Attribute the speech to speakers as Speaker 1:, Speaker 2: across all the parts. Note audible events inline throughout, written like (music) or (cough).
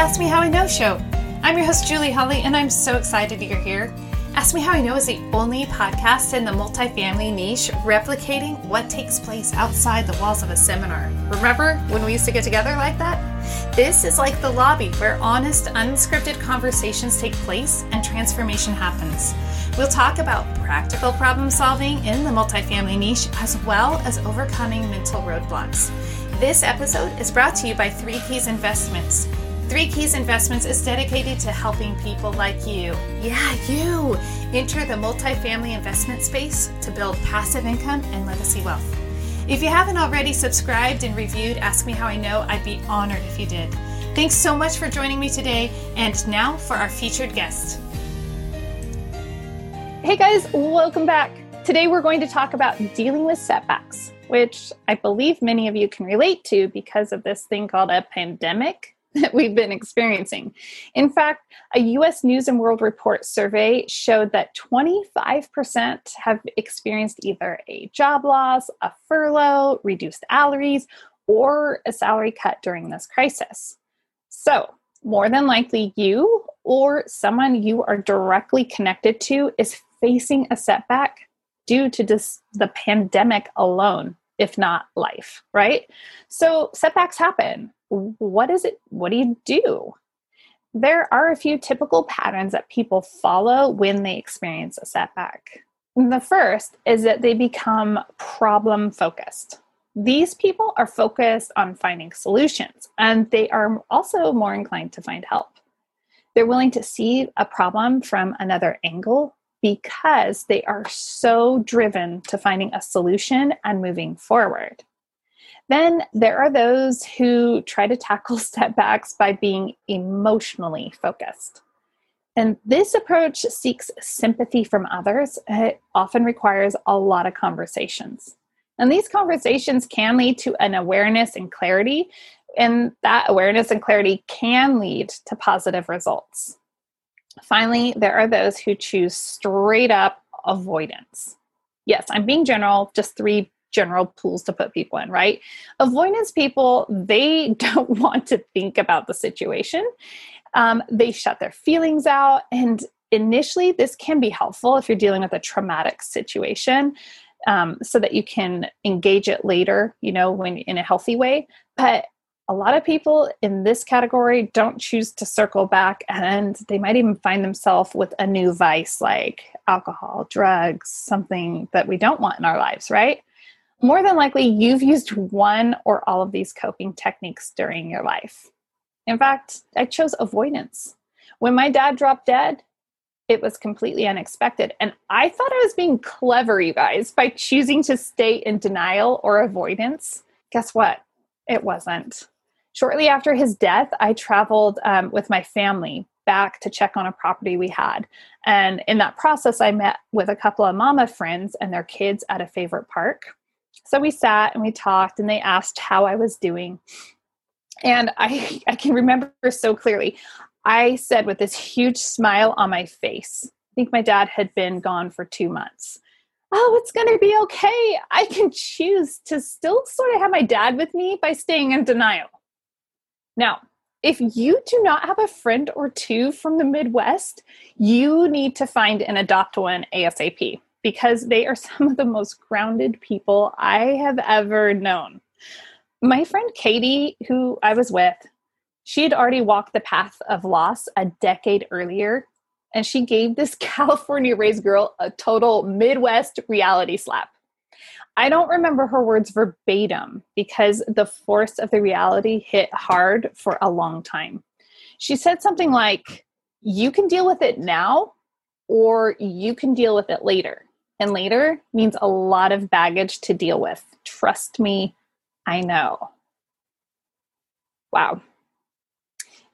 Speaker 1: Ask Me How I Know show. I'm your host, Julie Holly, and I'm so excited you're here. Ask Me How I Know is the only podcast in the multifamily niche replicating what takes place outside the walls of a seminar. Remember when we used to get together like that? This is like the lobby where honest, unscripted conversations take place and transformation happens. We'll talk about practical problem solving in the multifamily niche as well as overcoming mental roadblocks. This episode is brought to you by Three Keys Investments. Three Keys Investments is dedicated to helping people like you, yeah, you, enter the multifamily investment space to build passive income and legacy wealth. If you haven't already subscribed and reviewed Ask Me How I Know, I'd be honored if you did. Thanks so much for joining me today. And now for our featured guest. Hey guys, welcome back. Today we're going to talk about dealing with setbacks, which I believe many of you can relate to because of this thing called a pandemic (laughs) that we've been experiencing. In fact, a US News and World Report survey showed that 25% have experienced either a job loss, a furlough, reduced salaries, or a salary cut during this crisis. So, more than likely, you or someone you are directly connected to is facing a setback due to this, the pandemic alone, if not life, right? So, setbacks happen. What is it what do you do? There are a few typical patterns that people follow when they experience a setback. The first is that they become problem focused these people are focused on finding solutions and they are also more inclined to find help. They're willing to see a problem from another angle because they are so driven to finding a solution and moving forward then there are those who try to tackle (laughs) setbacks by being emotionally focused. And this approach seeks sympathy from others. It often requires a lot of conversations. And these conversations can lead to an awareness and clarity, and that awareness and clarity can lead to positive results. Finally, there are those who choose straight up avoidance. Yes, I'm being general, just three general pools to put people in, right? Avoidance people, they (laughs) don't want to think about the situation. Um, they shut their feelings out. And initially, this can be helpful if you're dealing with a traumatic situation. Um, so that you can engage it later, you know, when in a healthy way. But a lot of people in this category don't choose to circle back and they might even find themselves with a new vice like alcohol, drugs, something that we don't want in our lives, right? more than likely you've used one or all of these coping techniques during your life. In fact, I chose avoidance. When my dad dropped dead, it was completely unexpected. And I thought I was being clever, you guys, by choosing to stay in denial or avoidance. Guess what? It wasn't. Shortly after his death, I traveled um, with my family back to check on a property we had. And in that process, I met with a couple of mama friends and their kids at a favorite park. So we sat and we talked, and they asked how I was doing. And I, (laughs) I can remember so clearly. I said with this huge smile on my face, I think my dad had been gone for two months. Oh, it's going to be okay. I can choose to still sort of have my dad with me by staying in denial. Now, if you do not have a friend or two from the Midwest, you need to find and adopt one ASAP because they are (laughs) some of the most grounded people I have ever known. My friend Katie, who I was with, she had already walked the path of loss a decade earlier, and she gave this (laughs) California raised girl a total Midwest reality slap. I don't remember her words verbatim because the force of the reality hit hard for a long time. She said something like, You can deal with it now, or you can deal with it later and later means a lot of baggage to deal with. Trust me, I know. Wow.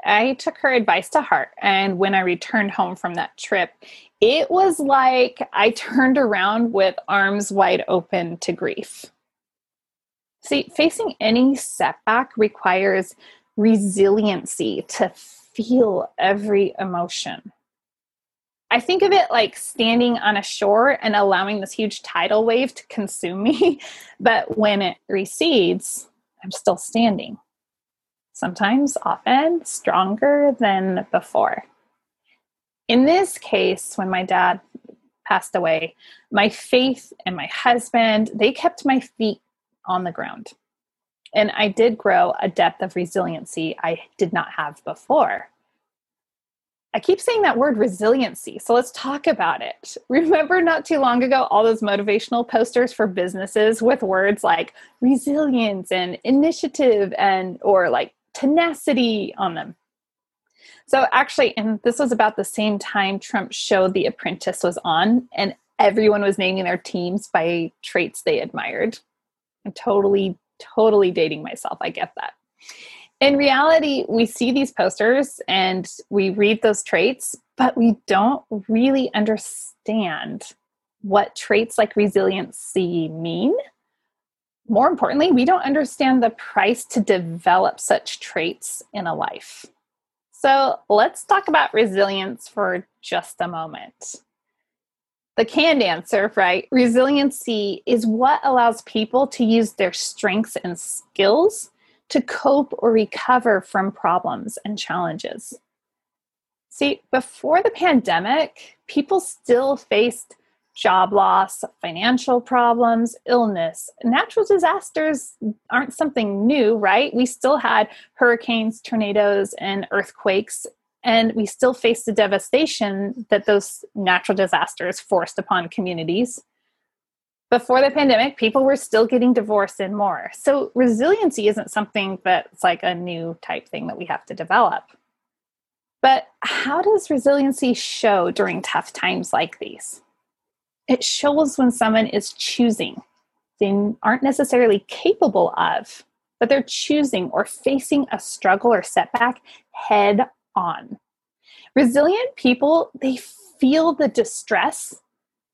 Speaker 1: I took her advice to heart. And when I returned home from that trip, it was like I turned around with arms wide open to grief. See, facing any setback requires resiliency to feel every emotion. I think of it like standing on a shore and allowing this huge tidal wave to consume me. (laughs) but when it recedes, I'm still standing. sometimes, often stronger than before. In this case, when my dad passed away, my faith and my husband, they kept my feet on the ground. And I did grow a depth of resiliency I did not have before. I keep saying that word resiliency, so let's talk about it. (laughs) Remember not too long ago all those motivational posters for businesses with words like resilience and initiative and or like tenacity on them. So actually, and this was about the same time Trump showed The Apprentice was on, and everyone was naming their teams by traits they admired. I'm totally, totally dating myself. I get that in reality, we see these posters and we read those traits, but we don't really understand what traits like resiliency mean. More importantly, we don't understand the price to develop such traits in a life. So let's talk about resilience for just a moment. The canned answer, right? Resiliency is what allows people to use their strengths and skills to cope or recover from problems and challenges. See, before the pandemic, people still faced job loss, financial problems, illness. Natural disasters aren't something new, right? We still had hurricanes, tornadoes, and earthquakes, and we still face the devastation that those natural disasters forced upon communities before the pandemic, people were still getting divorced and more. So resiliency isn't something that's like a new type thing that we have to develop. But how does resiliency show during tough times like these? It shows when someone is choosing. They aren't necessarily capable of, but they're choosing or facing a struggle or setback head on. Resilient people, they feel the distress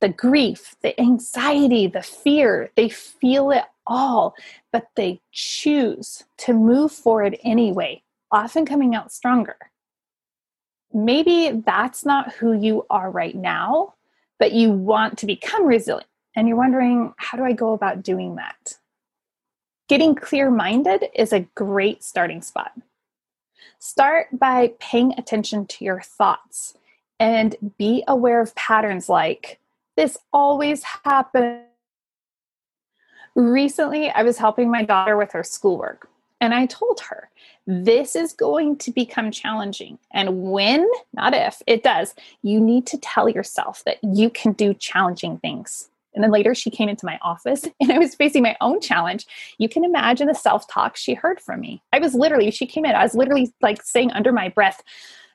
Speaker 1: the grief, the anxiety, the fear, they feel it all, but they choose to move forward anyway, often coming out stronger. Maybe that's not who you are right now, but you want to become resilient and you're wondering, how do I go about doing that? Getting clear minded is a great starting spot. Start by paying attention to your thoughts and be aware of patterns like this always happens. Recently, I was helping my daughter with her schoolwork, and I told her, this is going to become challenging. And when, not if, it does, you need to tell yourself that you can do challenging things. And then later she came into my office (laughs) and I was facing my own challenge. You can imagine the self talk she heard from me. I was literally, she came in, I was literally like saying under my breath,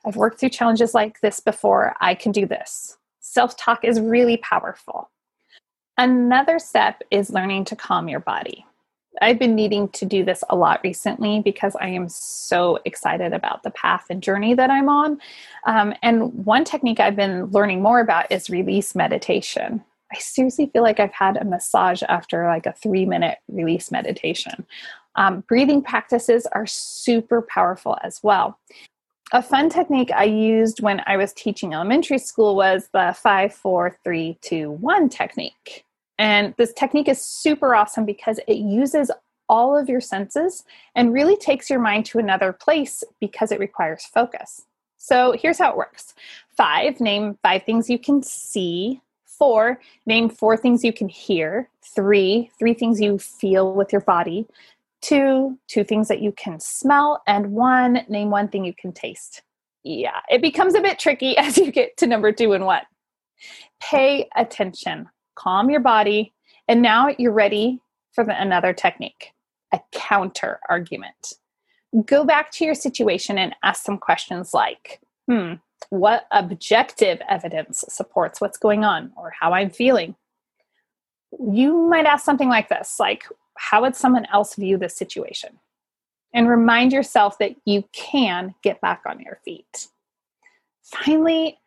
Speaker 1: I've worked through challenges like this before. I can do this self talk is really powerful. Another step is learning to calm your body. I've been needing to do this a lot recently because I am so excited about the path and journey that I'm on. Um, and one technique I've been learning more about is release meditation. I seriously feel like I've had a massage after like a three minute release meditation. Um, breathing practices are super powerful as well a fun technique I used when I was teaching elementary school was the five, four, three, two, one technique. And this technique is super awesome because it uses all of your senses and really takes your mind to another place because it requires focus. So here's how it works five, name five things you can see. Four, name four things you can hear. Three, three things you feel with your body two, two things that you can smell, and one, name one thing you can taste. Yeah, it becomes a bit tricky (laughs) as you get to number two and one. Pay attention, calm your body, and now you're ready for the, another technique a counter argument. Go back to your situation and ask some questions like, hmm, what objective evidence supports what's going on or how I'm feeling? You might ask something like this, like, how would someone else view this situation? And remind yourself that you can get back on your feet. Finally,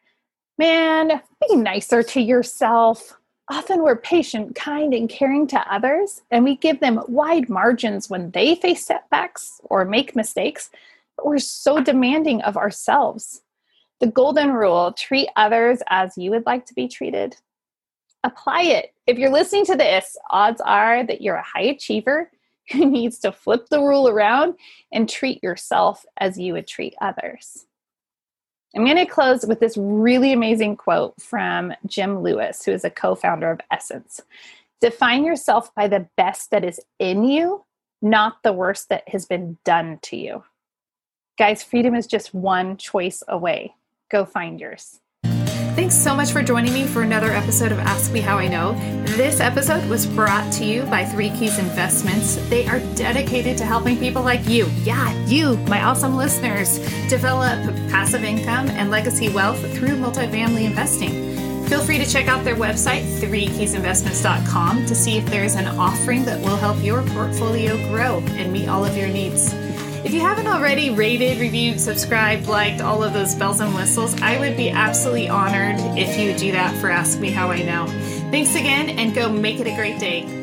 Speaker 1: man, be nicer to yourself. Often we're patient, kind, and caring to others, and we give them wide margins when they face setbacks or make mistakes, but we're so demanding of ourselves. The golden rule treat others as you would like to be treated apply it. If you're listening to this, odds are that you're a high achiever who (laughs) needs to flip the rule around and treat yourself as you would treat others. I'm going to close with this really amazing quote from Jim Lewis, who is a co founder of Essence. Define yourself by the best that is in you, not the worst that has been done to you. Guys, freedom is just one choice away. Go find yours. Thanks so much for joining me for another episode of Ask Me How I Know. This episode was brought to you by Three Keys Investments. They are dedicated to helping people like you, yeah, you, my awesome listeners, develop passive income and legacy wealth through multifamily investing. Feel free to check out their website, threekeysinvestments.com, to see if there's an offering that will help your portfolio grow and meet all of your needs. If you haven't already rated, reviewed, subscribed, liked, all of those bells and whistles, I would be absolutely honored if you would do that for Ask Me How I Know. Thanks again and go make it a great day.